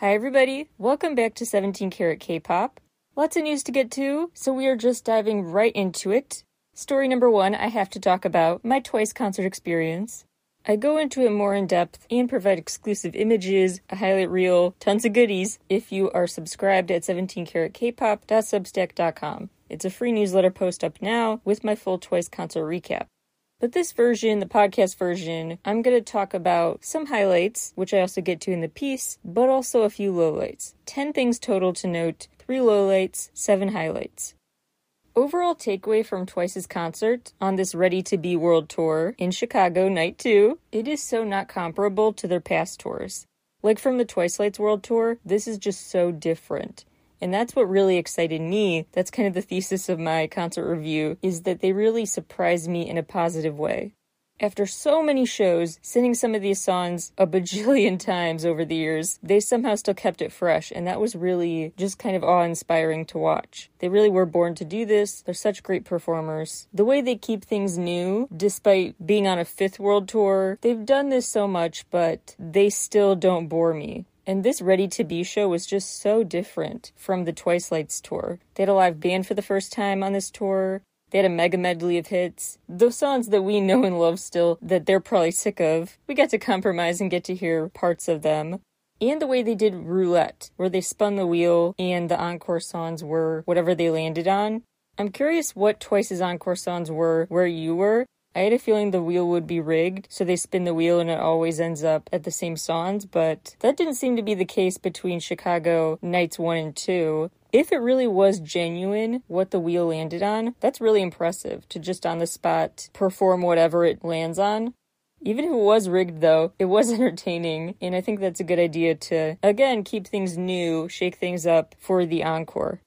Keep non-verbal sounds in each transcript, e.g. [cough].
Hi, everybody. Welcome back to 17 Karat K pop. Lots of news to get to, so we are just diving right into it. Story number one I have to talk about my Twice concert experience. I go into it more in depth and provide exclusive images, a highlight reel, tons of goodies if you are subscribed at 17karatkpop.substack.com. It's a free newsletter post up now with my full Twice concert recap. But this version, the podcast version, I'm going to talk about some highlights, which I also get to in the piece, but also a few lowlights. 10 things total to note, 3 lowlights, 7 highlights. Overall takeaway from Twice's concert on this Ready to Be World Tour in Chicago, night two, it is so not comparable to their past tours. Like from the Twice Lights World Tour, this is just so different. And that's what really excited me. That's kind of the thesis of my concert review is that they really surprised me in a positive way. After so many shows, singing some of these songs a bajillion [laughs] times over the years, they somehow still kept it fresh, and that was really just kind of awe inspiring to watch. They really were born to do this. They're such great performers. The way they keep things new, despite being on a fifth world tour, they've done this so much, but they still don't bore me. And this Ready to Be show was just so different from the Twice Lights tour. They had a live band for the first time on this tour. They had a mega medley of hits. Those songs that we know and love still, that they're probably sick of. We got to compromise and get to hear parts of them. And the way they did roulette, where they spun the wheel and the encore songs were whatever they landed on. I'm curious what Twice's encore songs were where you were. I had a feeling the wheel would be rigged, so they spin the wheel and it always ends up at the same songs, but that didn't seem to be the case between Chicago Nights 1 and 2. If it really was genuine what the wheel landed on, that's really impressive to just on the spot perform whatever it lands on. Even if it was rigged, though, it was [laughs] entertaining, and I think that's a good idea to, again, keep things new, shake things up for the encore.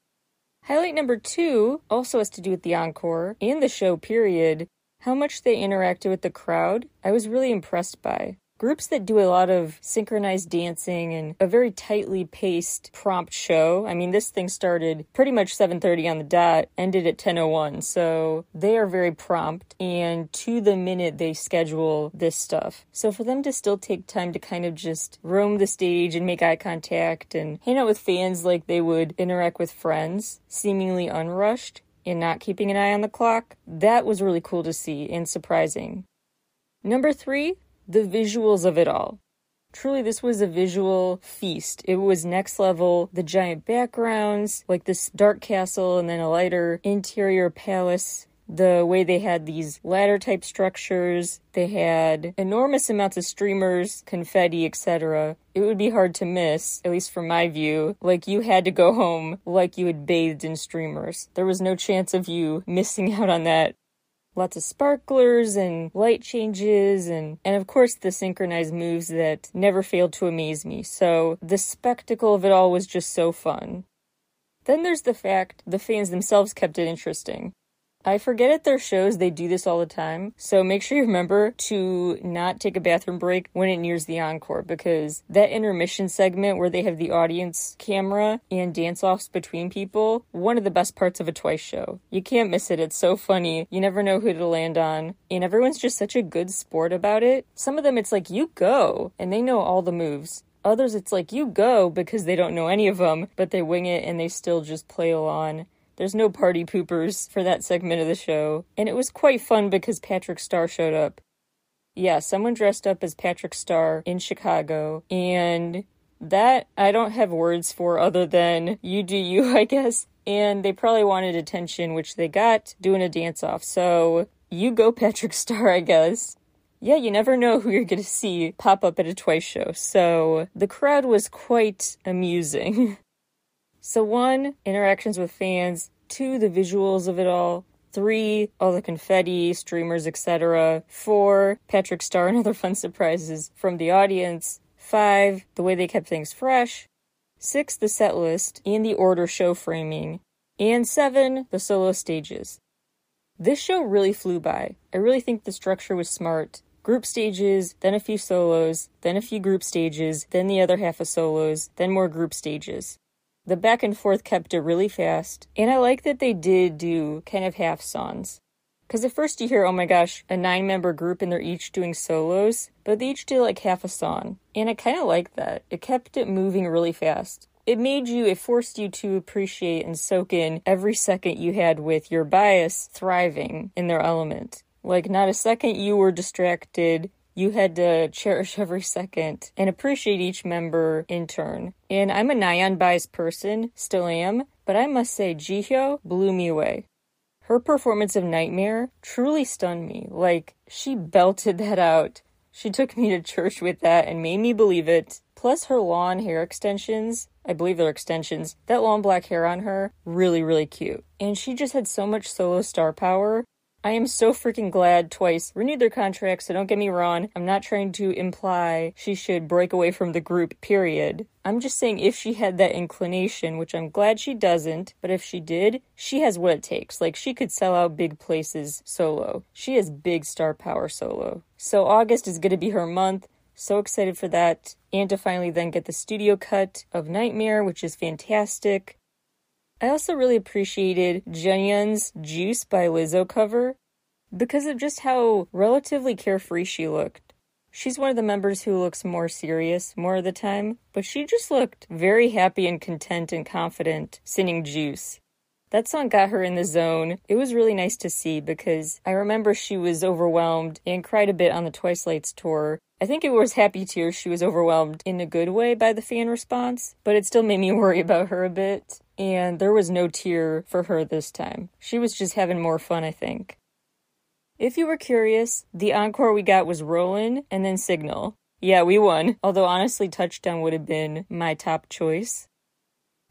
Highlight number two also has to do with the encore and the show, period how much they interacted with the crowd, I was really impressed by. Groups that do a lot of synchronized dancing and a very tightly paced prompt show. I mean, this thing started pretty much 7:30 on the dot, ended at 10:01. So, they are very prompt and to the minute they schedule this stuff. So, for them to still take time to kind of just roam the stage and make eye contact and hang out with fans like they would interact with friends, seemingly unrushed, and not keeping an eye on the clock, that was really cool to see and surprising. Number three, the visuals of it all. Truly, this was a visual feast. It was next level. The giant backgrounds, like this dark castle and then a lighter interior palace the way they had these ladder type structures, they had enormous amounts of streamers, confetti, etc. It would be hard to miss, at least from my view. Like you had to go home like you had bathed in streamers. There was no chance of you missing [laughs] out on that. Lots of sparklers and light changes and and of course the synchronized moves that never failed to amaze me. So the spectacle of it all was just so fun. Then there's the fact the fans themselves kept it interesting. I forget at their shows they do this all the time. So make sure you remember to not take a bathroom break when it nears the encore because that intermission segment where they have the audience camera and dance offs between people, one of the best parts of a Twice show. You can't miss it. It's so funny. You never know who to land on. And everyone's just such a good sport about it. Some of them it's like you go and they know all the moves. Others it's like you go because they don't know any of them, but they wing it and they still just play along. There's no party poopers for that segment of the show, and it was quite fun because Patrick Star showed up. Yeah, someone dressed up as Patrick Star in Chicago, and that I don't have words for other than you do you, [laughs] I guess. And they probably wanted attention, which they got doing a dance off. So you go, [laughs] Patrick Star, I guess. Yeah, you never know who you're going to see pop up at a Twice show. So the crowd was quite amusing. [laughs] So, one, interactions with fans. Two, the visuals of it all. Three, all the confetti, streamers, etc. Four, Patrick Star and [laughs] other fun surprises from the audience. Five, the way they kept things fresh. Six, the set list and the order show framing. And seven, the solo stages. This show really flew by. I really think the structure was smart. Group stages, then a few solos, then a few group stages, then the other half of solos, then more group stages. The back and forth kept it really fast, and I like that they did do kind of half songs. Because at first you hear, oh my gosh, a nine member group and they're each doing solos, but they each did like half a song. And I kind of like that. It kept it moving really fast. It made you, it forced you to appreciate and soak in every second you had with your bias thriving in their element. Like, not a second you were distracted. You had to cherish every second and appreciate each member in turn. And I'm a Nayeon biased person, still am, but I must say, Jihyo blew me away. Her performance of Nightmare truly stunned me. Like, she belted that out. She took me to church with that and made me believe it. Plus, her long hair extensions, I believe they're extensions, that long black hair on her, really, really cute. And she just had so much solo star power. I am so freaking glad Twice renewed their contract, so don't get me wrong. I'm not trying to imply she should break away from the group, period. I'm just saying if she had that inclination, which I'm glad she doesn't, but if she did, she has what it takes. Like, she could sell out big places solo. She has big star power solo. So, August is to be her month. So excited for that. And to finally then get the studio cut of Nightmare, which is fantastic. I also really appreciated Jeongyeon's Juice by Lizzo cover because of just how relatively carefree she looked. She's one of the members who looks more serious more of the time, but she just looked very happy and content and confident singing Juice. That song got her in the zone. It was really nice to see because I remember she was overwhelmed and cried a bit on the Twice Lights tour. I think it was happy tears. She was overwhelmed in a good way by the fan response, but it still made me [laughs] worry about her a bit and there was no tear for her this time. She was just having more fun, I think. If you were curious, the encore we got was Rollin' and then Signal. Yeah, we won, although honestly, Touchdown would have been my top choice.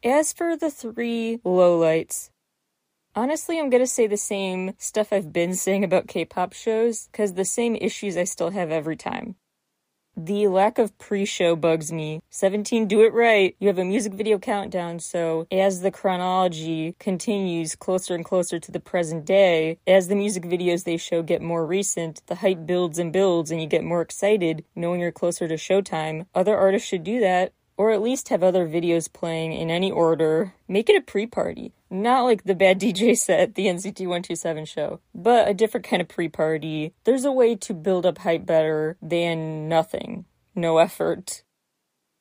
As for the three lowlights, honestly, I'm gonna say the same stuff I've been saying about K pop shows, because the same issues I still have every time. The lack of pre show bugs me. 17, do it right. You have a music video countdown, so as the chronology continues closer and closer to the present day, as the music videos they show get more recent, the hype builds and builds, and you get more excited knowing you're closer to showtime. Other artists should do that or at least have other videos playing in any order. Make it a pre party. Not like the bad [laughs] DJ set, the NCT 127 show, but a different kind of pre party. There's a way to build up hype better than nothing. No effort.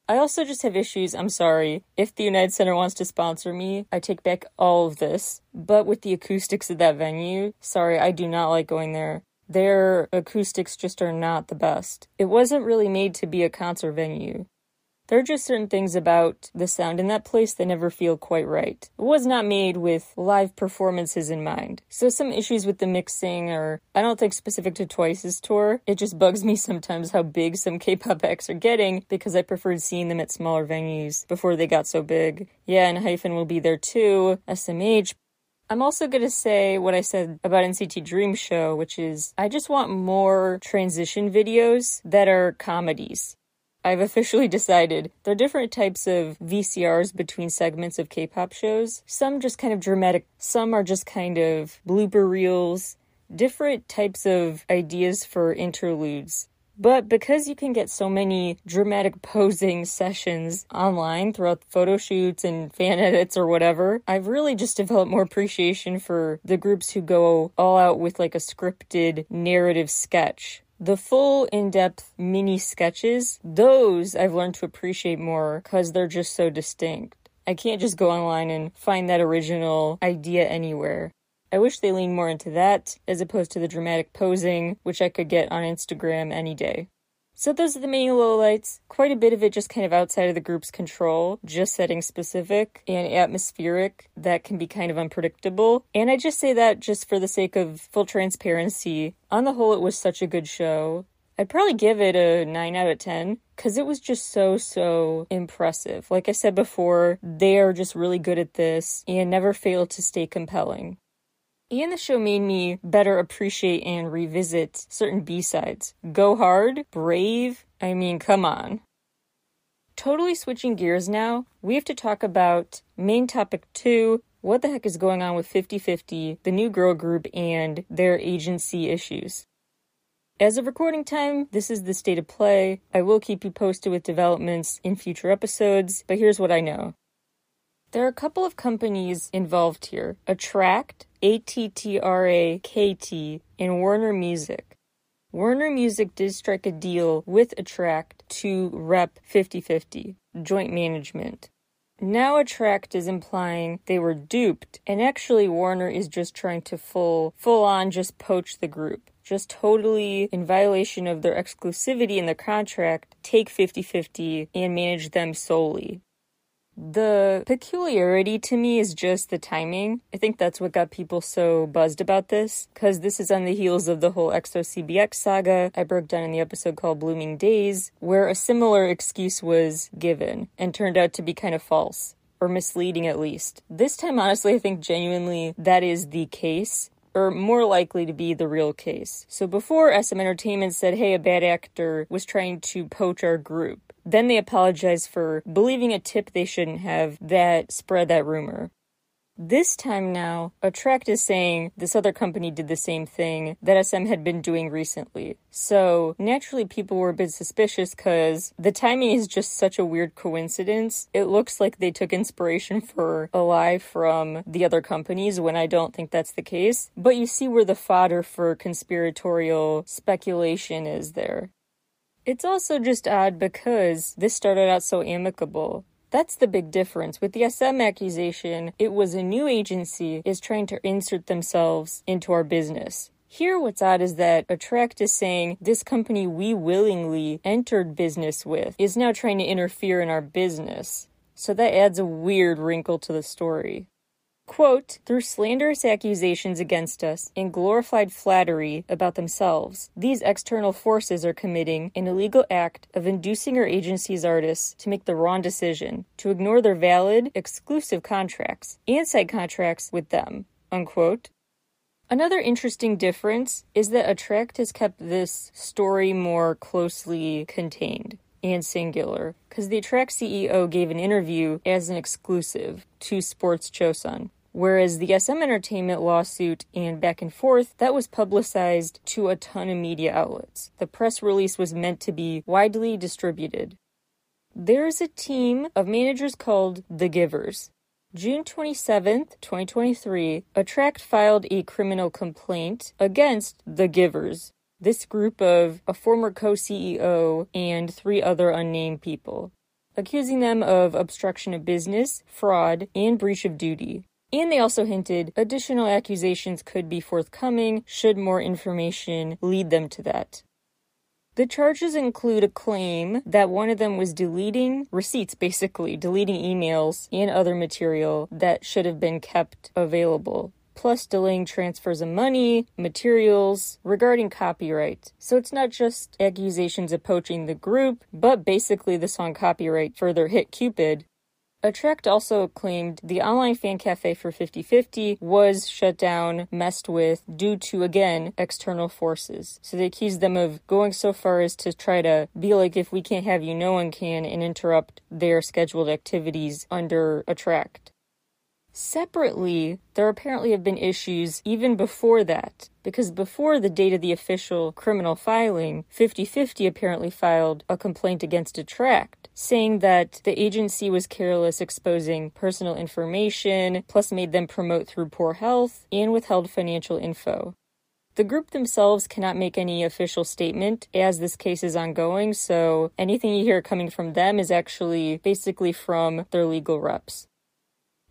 I also just have issues. I'm sorry. If the United Center wants to sponsor me, I take back all of this. But with the acoustics of that venue, sorry, I do not like going there. Their acoustics just are not the best. It wasn't really made to be a concert venue. There are just certain things about the sound in that place that never feel quite right. It was not made with live performances in mind. So some issues with the mixing are, I don't think specific to Twice's tour. It just bugs me [laughs] sometimes how big some K-pop acts are getting because I preferred seeing them at smaller venues before they got so big. Yeah, and Hyphen will be there too. SMH, I'm also going to say what I said about NCT Dream Show, which is I just want more transition videos that are comedies. I've officially [laughs] decided there are different types of VCRs between segments of K pop shows. Some just kind of dramatic, some are just kind of blooper reels, different types of ideas for interludes. But because you can get so many dramatic [laughs] posing sessions online throughout photo shoots and fan [laughs] edits or whatever, I've really just developed more appreciation for the groups who go all out with like a scripted narrative sketch the full in depth mini sketches, those I've learned to appreciate more because they're just so distinct. I can't just go online and find that original idea anywhere. I wish they leaned more into that as opposed to the dramatic posing, which I could get on Instagram any day. So those are the main lowlights. Quite a bit of it just kind of outside of the group's control, just setting specific and atmospheric that can be kind of unpredictable. And I just say that just for the sake of full transparency. On the whole, it was such a good show. I'd probably give it a 9 out of 10 because it was just so, so impressive. Like I said before, they are just really good at this and never fail to stay compelling. And the show made me better appreciate and revisit certain B-sides. Go Hard, Brave, I mean, come on. Totally switching gears now, we have to talk about main topic two what the heck is going on with 50 50, the new girl group, and their agency issues. As of recording time, this is the state of play. I will keep you posted with developments in future episodes, but here's what I know. There are a couple of companies involved here ATTRAKT, ATTRAKT, and Warner Music. Warner Music did strike a deal with ATTRAKT to rep 50/50, joint management. Now ATTRAKT is implying they were duped, and actually Warner is just trying to full full on just poach the group. Just totally in violation of their exclusivity in the contract, take 50/50 and manage them solely. The peculiarity to me is just the timing. I think that's what got people so buzzed about this, because this is on the heels of the whole EXO-CBX saga I broke down in the episode called Blooming Days, where a similar excuse was given and turned out to be kind of false. Or misleading at least. This time, honestly, I think genuinely that is the case or more likely to be the real case. So before SM Entertainment said, hey, a bad actor was trying to poach our group, then they apologized for believing a tip they shouldn't have that spread that rumor. This time now, ATTRAKT is saying this other company did the same thing that SM had been doing recently. So naturally, people were a bit suspicious because the timing is just such a weird coincidence. It looks like they took inspiration for a lie from the other companies when I don't think that's the case. But you see where the fodder for conspiratorial speculation is there. It's also just odd because this started out so amicable. That's the big difference. With the SM accusation, it was a new agency is trying to insert themselves into our business. Here, what's odd is that ATTRAKT is saying this company we willingly entered business with is now trying to interfere in our business. So that adds a weird wrinkle to the story. Quote, through slanderous accusations against us and glorified flattery about themselves, these external forces are committing an illegal act of inducing our agency's artists to make the wrong decision, to ignore their valid, exclusive contracts and side contracts with them. Unquote. Another interesting difference is that ATTRAKT has kept this story more closely contained and singular, because the ATTRAKT CEO gave an interview as an exclusive to Sports Chosun. Whereas the SM Entertainment lawsuit and back and forth, that was publicized to a ton of media outlets. The press release was meant to be widely distributed. There is a team of managers called The Givers. June 27th, 2023, ATTRAKT filed a criminal complaint against The Givers, this group of a former co CEO and three other unnamed people, accusing them of obstruction of business, fraud, and breach of duty. And they also hinted additional accusations could be forthcoming should more information lead them to that. The charges include a claim that one of them was deleting receipts, basically, deleting emails and other material that should have been kept available, plus delaying transfers of money, materials regarding copyright. So it's not just accusations of poaching the group, but basically the song copyright further hit Cupid, ATTRAKT also claimed the online fan cafe for 50/50 was shut down, messed with, due to, again, external forces. So they accused them of going so far as to try to be like, if we can't have you, no one can, and interrupt their scheduled activities under ATTRAKT. Separately, there apparently have been issues even before that, because before the date of the official criminal filing, 50/50 apparently filed a complaint against ATTRAKT, saying that the agency was careless exposing personal information, plus made them promote through poor health, and withheld financial info. The group themselves cannot make any official statement as this case is ongoing, so anything you hear coming from them is actually basically from their legal reps.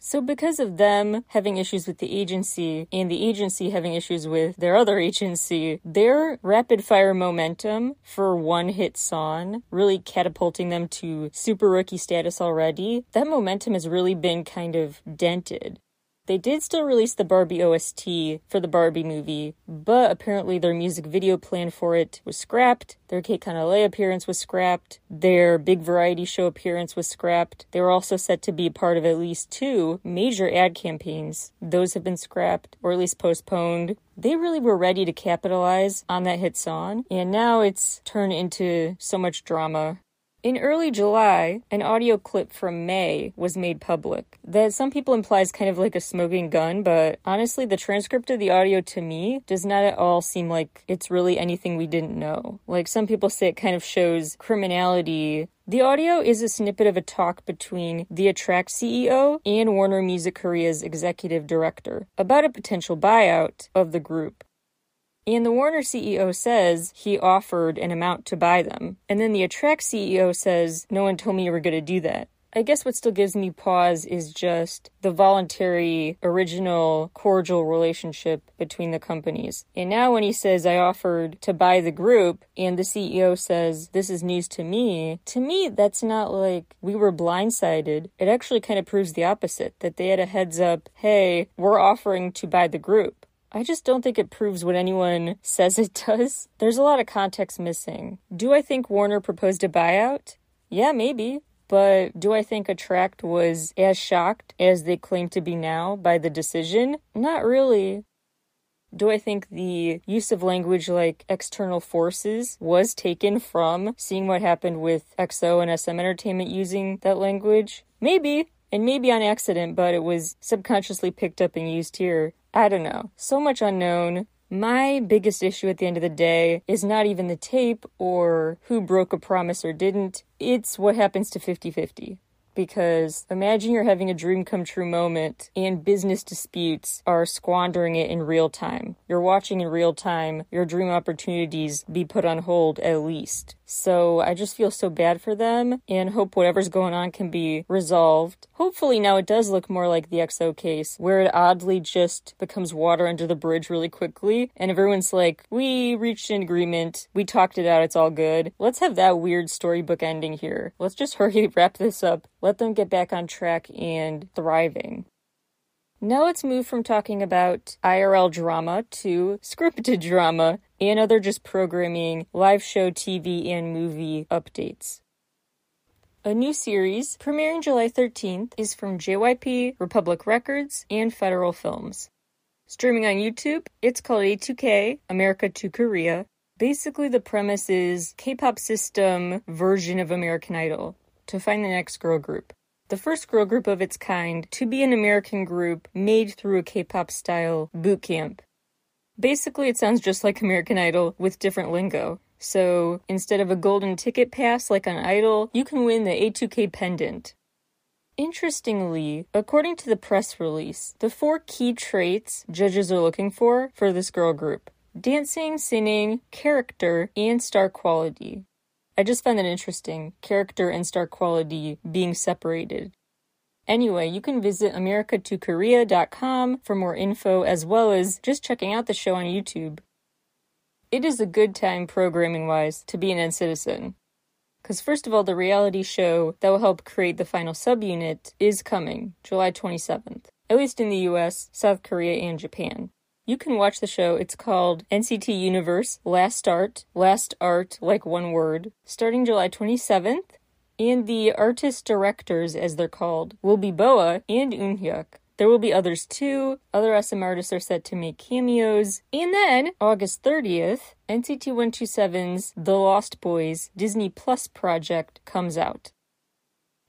So, because of them having issues with the agency and the agency having issues with their other agency, their rapid fire momentum for one hit song, really catapulting them to super rookie status already, that momentum has really been kind of dented. They did still release the Barbie OST for the Barbie movie, but apparently their music video plan for it was scrapped. Their Kate Canale appearance was scrapped. Their big variety show appearance was scrapped. They were also set to be part of at least two major ad campaigns. Those have been scrapped, or at least postponed. They really were ready to capitalize on that hit song, and now it's turned into so much drama in early July, an audio clip from May was made public that some people imply is kind of like a smoking gun, but honestly, the transcript of the audio to me does not at all seem like it's really anything we didn't know. Like some people say it kind of shows criminality The audio is a snippet of a talk between the ATTRAKT CEO and Warner Music Korea's executive director about a potential buyout of the group. And the Warner CEO says he offered an amount to buy them. And then the ATTRAKT CEO says, No one told me you were going to do that. I guess what still gives me pause is just the voluntary, original, cordial relationship between the companies. And now, when he says, I offered to buy the group, and the CEO says, This is news to me, to me, that's not like we were blindsided. It actually kind of proves the opposite that they had a heads up, hey, we're offering to buy the group. I just don't think it proves what anyone [laughs] says it does. There's a lot of context missing. Do I think Warner proposed a buyout? Yeah, maybe. But do I think ATTRAKT was as shocked as they claim to be now by the decision? Not really. Do I think the use of language like external forces was taken from seeing what happened with EXO and SM Entertainment using that language? Maybe. And maybe on accident, but it was subconsciously picked up and used here. I don't know. So much unknown. My biggest issue at the end of the day is not even the tape or who broke a promise or didn't. It's what happens to 50 50 because imagine you're having a dream come true moment and business disputes are squandering it in real time. You're watching in real time your dream opportunities be put on hold at least. So I just feel so bad for them and hope whatever's going on can be resolved. Hopefully now it does look more like the EXO case where it oddly just becomes water under the bridge really quickly and everyone's like, we reached an agreement, we talked it out, it's all good. Let's have that weird storybook ending here. Let's just [laughs] hurry wrap this up. Let them get back on track and thriving. Now let's move from talking about IRL drama to scripted drama and other just programming, live show, TV, and movie updates. A new series, premiering July 13th, is from JYP, Republic Records, and Federal Films. Streaming on YouTube, it's called A2K, America to Korea. Basically, the premise is K-pop system version of American Idol to find the next girl group the first girl group of its kind to be an American group made through a K pop style boot camp. Basically, it sounds just like American Idol with different lingo. So instead of a golden ticket pass like on Idol, you can win the A2K pendant. Interestingly, according to the press release, the four key traits judges are looking for for this girl group dancing, singing, character, and star quality. I just find that interesting, character and star quality being separated. Anyway, you can visit america2korea.com for more info as well as just checking out the show on YouTube. It is a good time programming wise to be an NCTzen. Because, first of all, the reality show that will help create the final subunit is coming July 27th, at least in the US, South Korea, and Japan. You can watch the show. It's called NCT Universe Last Art, Last Art, like one word, starting July 27th. And the artist directors, as they're called, will be Boa and Eunhyuk. There will be others too. Other SM artists are set to make cameos. And then, August 30th, NCT 127's The Lost Boys Disney Plus project comes out.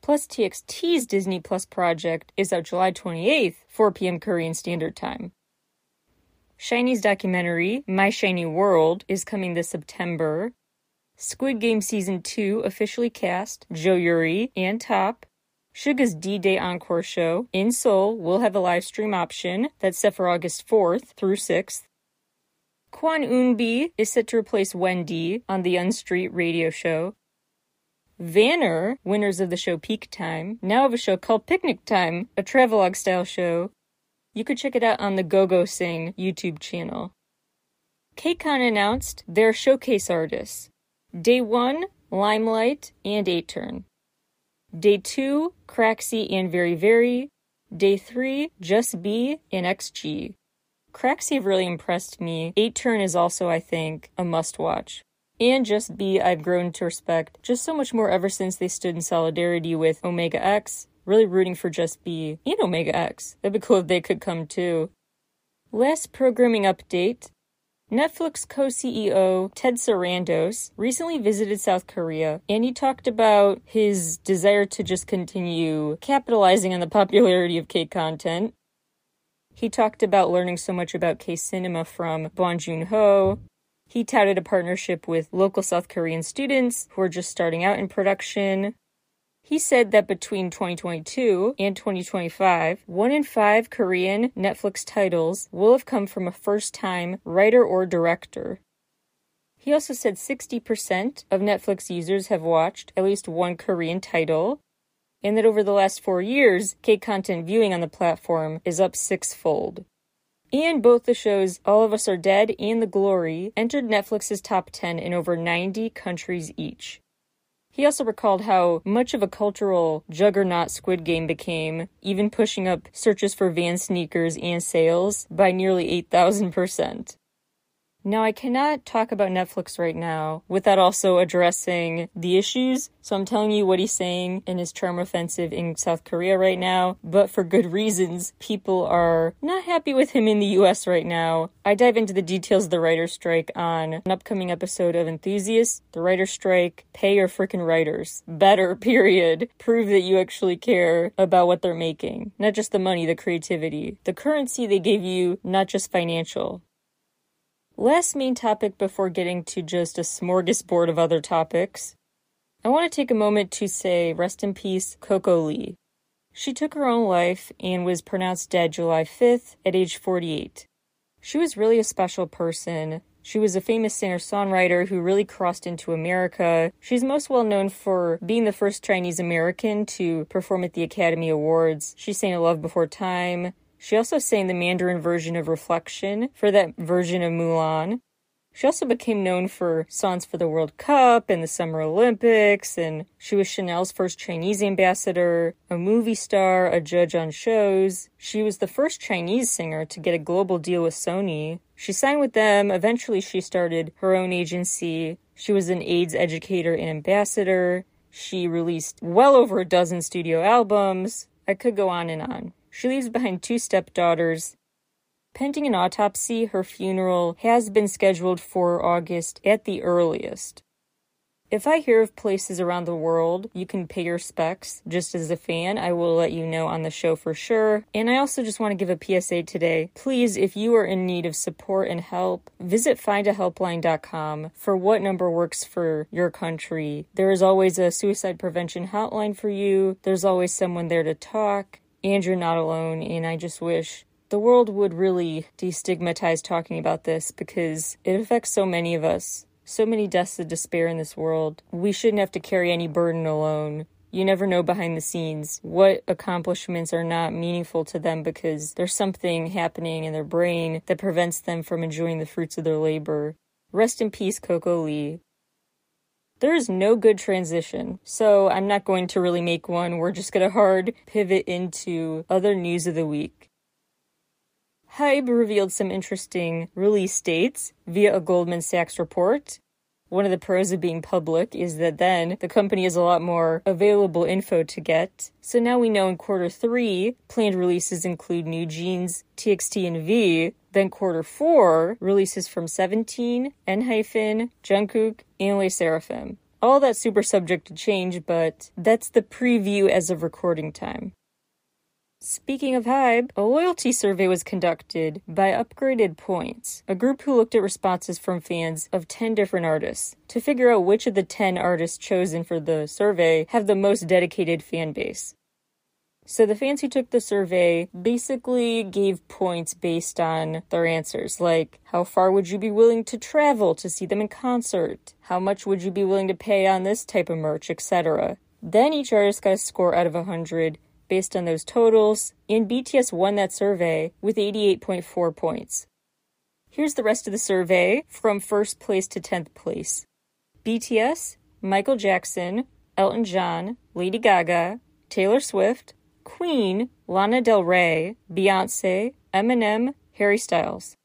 Plus TXT's Disney Plus project is out July 28th, 4 p.m. Korean Standard Time. SHINee's documentary, My SHINee World, is coming this September. Squid Game Season 2 officially cast Jo Yuri and Top. Suga's D-Day Encore show in Seoul will have a live stream option that's set for August 4th through 6th. Kwon Eun-bi is set to replace Wendy on the Young Street radio show. Vanner, winners of the show Peak Time, now have a show called Picnic Time, a travelogue style show you could check it out on the Go Go Sing YouTube channel. KCON announced their showcase artists. Day 1, Limelight and 8-Turn. Day 2, Craxy and VERIVERY. Day 3, Just B and XG. Craxy have really impressed me. 8-Turn is also, I think, a must watch. And Just B, I've grown to respect just so much more ever since they stood in solidarity with Omega X Really rooting for Just B and Omega X. That'd be cool if they could come too. Last programming update Netflix co CEO Ted Sarandos recently visited South Korea and he talked about his desire to just continue capitalizing on the popularity of K content. He talked about learning so much about K cinema from Bong Joon Ho. He touted a partnership with local South Korean students who are just starting out in production. He said that between 2022 and 2025, one in five Korean Netflix titles will have come from a first time writer or director. He also said 60% of Netflix users have watched at least one Korean title, and that over the last four years, K content viewing on the platform is up sixfold. And both the shows All of Us Are Dead and The Glory entered Netflix's top 10 in over 90 countries each. He also recalled how much of a cultural juggernaut Squid Game became, even pushing up searches for van sneakers and sales by nearly 8,000%. Now, I cannot talk about Netflix right now without also addressing the issues. So I'm telling you what he's saying in his charm offensive in South Korea right now, but for good reasons. People are not happy with him in the US right now. I dive into the details of the writer's strike on an upcoming episode of Enthusiasts. The writer's strike, pay your freaking writers. Better, [laughs] period. Prove that you actually care about what they're making. Not just the money, the creativity. The currency they gave you, not just financial. Last main topic before getting to just a smorgasbord of other topics. I want to take a moment to say rest in peace, Coco Lee. She took her own life and was pronounced dead July 5th at age 48. She was really a special person. She was a famous singer songwriter who really crossed into America. She's most well known for being the first Chinese American to perform at the Academy Awards. She sang A Love Before Time, she also sang the Mandarin version of Reflection for that version of Mulan. She also became known for songs for the World Cup and the Summer Olympics, and she was Chanel's first Chinese ambassador, a movie star, a judge on shows. She was the first Chinese singer to get a global deal with Sony. She signed with them. Eventually, she started her own agency. She was an AIDS educator and ambassador. She released well over a dozen studio albums. I could go on and on. She leaves behind two stepdaughters. Pending an autopsy, her funeral has been scheduled for August at the earliest. If I hear of places around the world you can pay your respects, just as a fan, I will let you know on the show for sure. And I also just want to give a PSA today. Please, if you are in need of support and help, visit findahelpline.com for what number works for your country. There is always a suicide prevention hotline for you, there's always someone there to talk and you're not alone. And I just wish the world would really destigmatize talking about this because it affects so many of us. So many deaths of despair in this world. We shouldn't have to carry any burden alone. You never know behind the scenes what accomplishments are not meaningful to them because there's something happening in their brain that prevents them from enjoying the fruits of their labor. Rest in peace, Coco Lee. There is no good transition, so I'm not going to really make one. We're just going to hard pivot into other news of the week. Hybe revealed some interesting release dates via a Goldman Sachs report. One of the pros of being public is that then the company has a lot more available info to get. So now we know in quarter three, planned releases include New Jeans, TXT, and V. Then quarter four, releases from 17, ENHYPEN, Jungkook, and LE SSERAFIM. All that's super subject to change, but that's the preview as of recording time. Speaking of Hybe, a loyalty survey was conducted by Upgraded Points, a group who looked at responses from fans of 10 different artists to figure out which of the 10 artists chosen for the survey have the most dedicated fan base. So the fans who took the survey basically gave points based on their answers, like how far would you be willing to travel to see them in concert? How much would you be willing to pay on this type of merch, etc. Then each artist got a score out of 100 based on those totals, and BTS won that survey with 88.4 points. Here's the rest of the survey from first place to 10th place. BTS, Michael Jackson, Elton John, Lady Gaga, Taylor Swift, Queen, Lana Del Rey, Beyonce, Eminem, Harry Styles.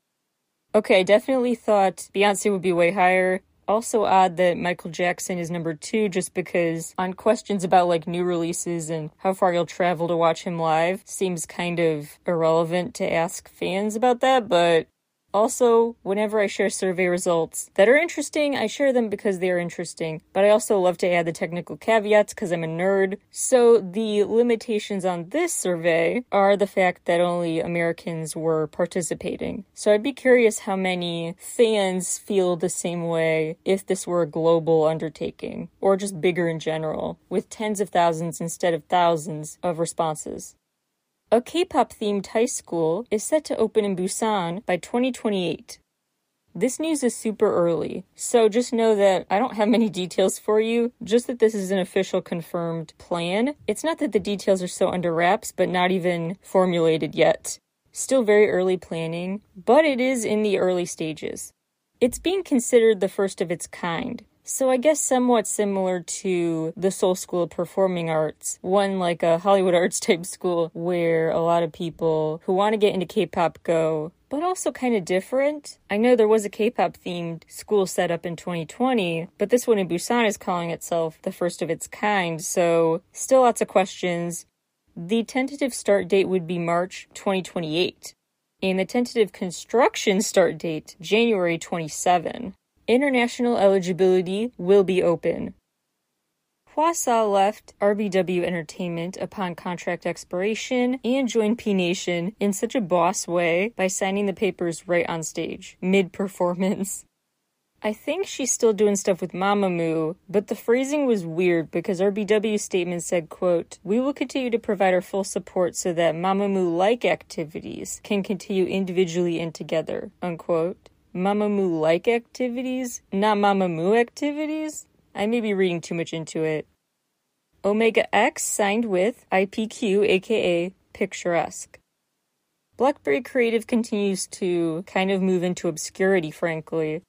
Okay, I definitely thought Beyonce would be way higher. Also odd that Michael Jackson is number two just because on questions about like new releases and how far you'll travel to watch him live seems kind of irrelevant to ask fans about that, but Also, whenever I share survey results that are interesting, I share them because they are interesting, but I also love to add the technical caveats because I'm a nerd. So, the limitations on this survey are the fact that only Americans were participating. So, I'd be curious how many fans feel the same way if this were a global undertaking, or just bigger in general, with tens of thousands instead of thousands of responses. A K-pop themed high school is set to open in Busan by 2028. This news is super early, so just know that I don't have many [laughs] details for you, just that this is an official confirmed plan. It's not that the details are so under wraps, but not even formulated yet. Still very early planning, but it is in the early stages. It's being considered the first of its kind, so I guess somewhat similar to the Seoul School of Performing Arts, one like a Hollywood [laughs] Arts type school where a lot of people who want to get into K-pop go, but also kind of different. I know there was a K-pop themed school set up in 2020, but this one in Busan is calling itself the first of its kind, so still lots of questions. The tentative start date would be March 2028, and the tentative construction start date January 27. International eligibility will be open. Hwasa left RBW Entertainment upon contract expiration and joined P Nation in such a boss way by signing the papers right on stage, mid performance. I think she's still doing stuff with Mamamoo, but the phrasing was weird because RBW's statement said, quote, We will continue to provide our full support so that Mamamoo like activities can continue individually and together, unquote. Mamamoo like activities, not Mamamoo activities. I may be reading too much into it. Omega X signed with IPQ, aka Picturesque. Blockberry Creative continues to kind of move into obscurity, frankly.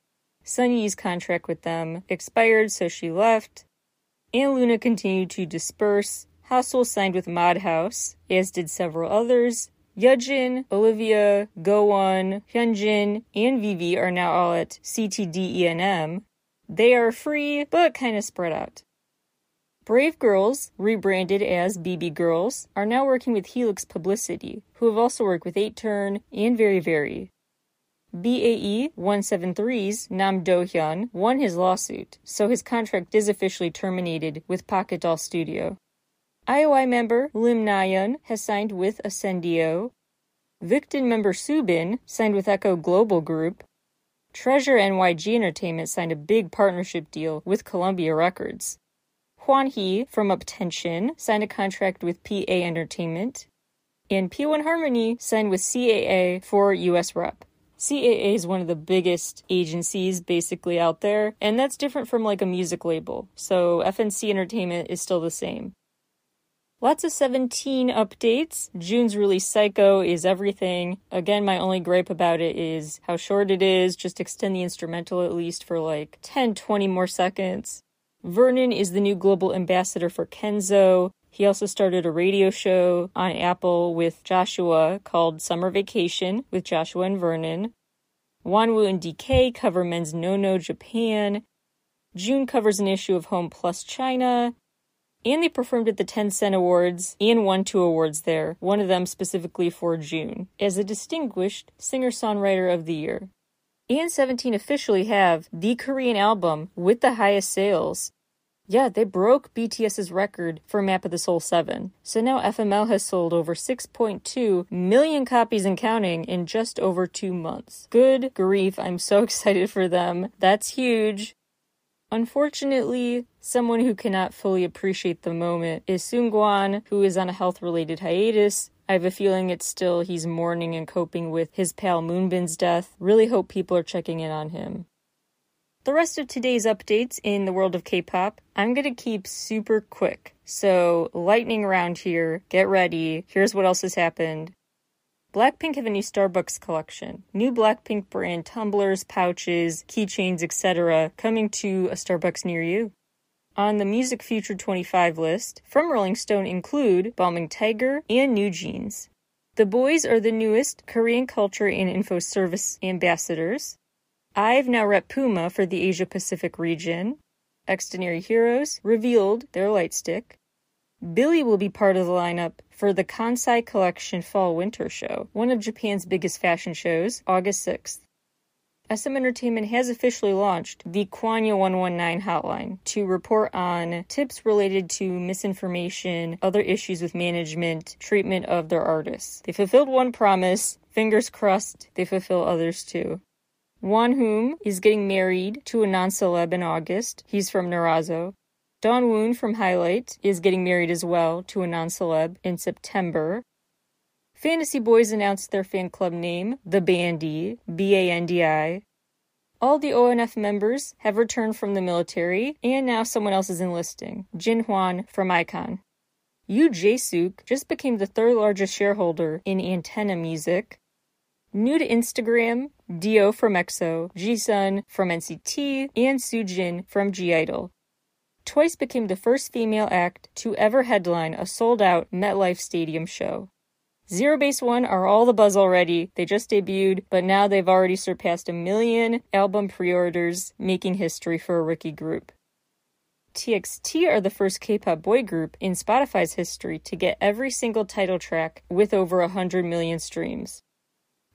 Sunny's contract with them expired, so she left. And LOONA continued to disperse. HaSeul signed with Modhaus, as did several others. Yujin, Olivia, Gowon, Hyunjin, and Vivi are now all at CTDENM. They are free, but kind of spread out. Brave Girls, rebranded as BB Girls, are now working with Helix Publicity, who have also worked with 8 Turn and VERIVERY. BAE 173's Nam Do Hyun won his lawsuit, so his contract is officially terminated with Pocket Doll Studio. IOI member Lim Nayeon has signed with Ascendio. Victon member Subin signed with Echo Global Group. Treasure NYG Entertainment signed a big partnership deal with Columbia Records. Hwan Hee from UP10TION signed a contract with PA Entertainment. And P1 Harmony signed with CAA for US rep. CAA is one of the biggest agencies basically out there, and that's different from like a music label. So FNC Entertainment is still the same. Lots of 17 updates. Jun's release Psycho is everything. Again, my only gripe about it is how short it is. Just extend the instrumental at least for like 10, 20 more seconds. Vernon is the new global ambassador for Kenzo. He also started a radio show on Apple with Joshua called Summer Vacation with Joshua and Vernon. Wonwoo and DK cover men's No No Japan. June covers an issue of Home Plus China and they performed at the Tencent Awards and won two awards there, one of them specifically for Jun, as a distinguished singer songwriter of the year. And 17 officially have the Korean album with the highest sales. Yeah, they broke BTS's record for Map of the Soul 7. So now FML has sold over 6.2 million copies and counting in just over two months. Good grief, I'm so [laughs] excited for them. That's huge. Unfortunately, someone who cannot fully appreciate the moment is Seungkwan, who is on a health related hiatus. I have a feeling it's still he's mourning and coping with his pal Moonbin's death. Really hope people are checking in on him. The rest of today's updates in the world of K pop, I'm gonna keep super quick. So, lightning round here, get ready. Here's what else has happened. Blackpink have a new Starbucks collection. New Blackpink brand tumblers, pouches, keychains, etc. coming to a Starbucks near you. On the Music Future 25 list from Rolling Stone include Bombing Tiger and New Jeans. The Boyz are the newest Korean culture and info service ambassadors. I've now rep Puma for the Asia Pacific region. Extraordinary Heroes revealed their light stick. Billlie will be part of the lineup for the Kansai Collection Fall Winter Show, one of Japan's biggest fashion shows, August 6th. SM Entertainment has officially launched the Kwangya 119 hotline to report on tips related to misinformation, other issues with management, treatment of their artists. They fulfilled one promise. Fingers crossed they fulfill others too. Wonhoom is getting married to a non celeb in August. He's from Narazo. Woon from Highlight is getting married as well to a non celeb in September. Fantasy Boys announced their fan club name, The Bandi, B A N D I. All the ONF members have returned from the military, and now someone else is enlisting Jin Hwan from iKON. Yu Jae-suk just became the third largest shareholder in Antenna Music. New to Instagram, Dio from EXO, Jisun from NCT, and Soojin from (G)I-DLE. Twice became the first female act to ever headline a sold out MetLife Stadium show. Zero Base One are all the buzz already. They just debuted, but now they've already surpassed a million album pre orders, making history for a rookie group. TXT are the first K pop boy group in Spotify's history to get every single title track with over 100 million streams.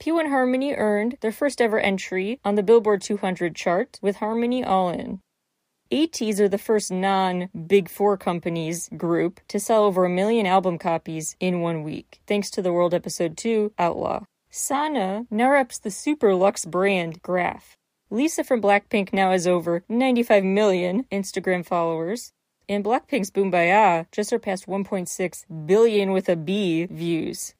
P1 Harmony earned their first ever entry on the Billboard 200 chart with Harmony All In. ATEEZ are the first non Big Four companies group to sell over a million album copies in one week, thanks to the World Episode 2 Outlaw. Sana now reps the super luxe brand Graff. Lisa from Blackpink now has over 95 million Instagram followers. And Blackpink's Boombayah just surpassed 1.6 billion with a B views.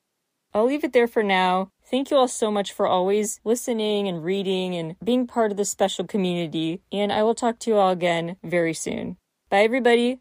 I'll leave it there for now. Thank you all so much for always listening and reading and being part of this special community. And I will talk to you all again very soon. Bye, everybody.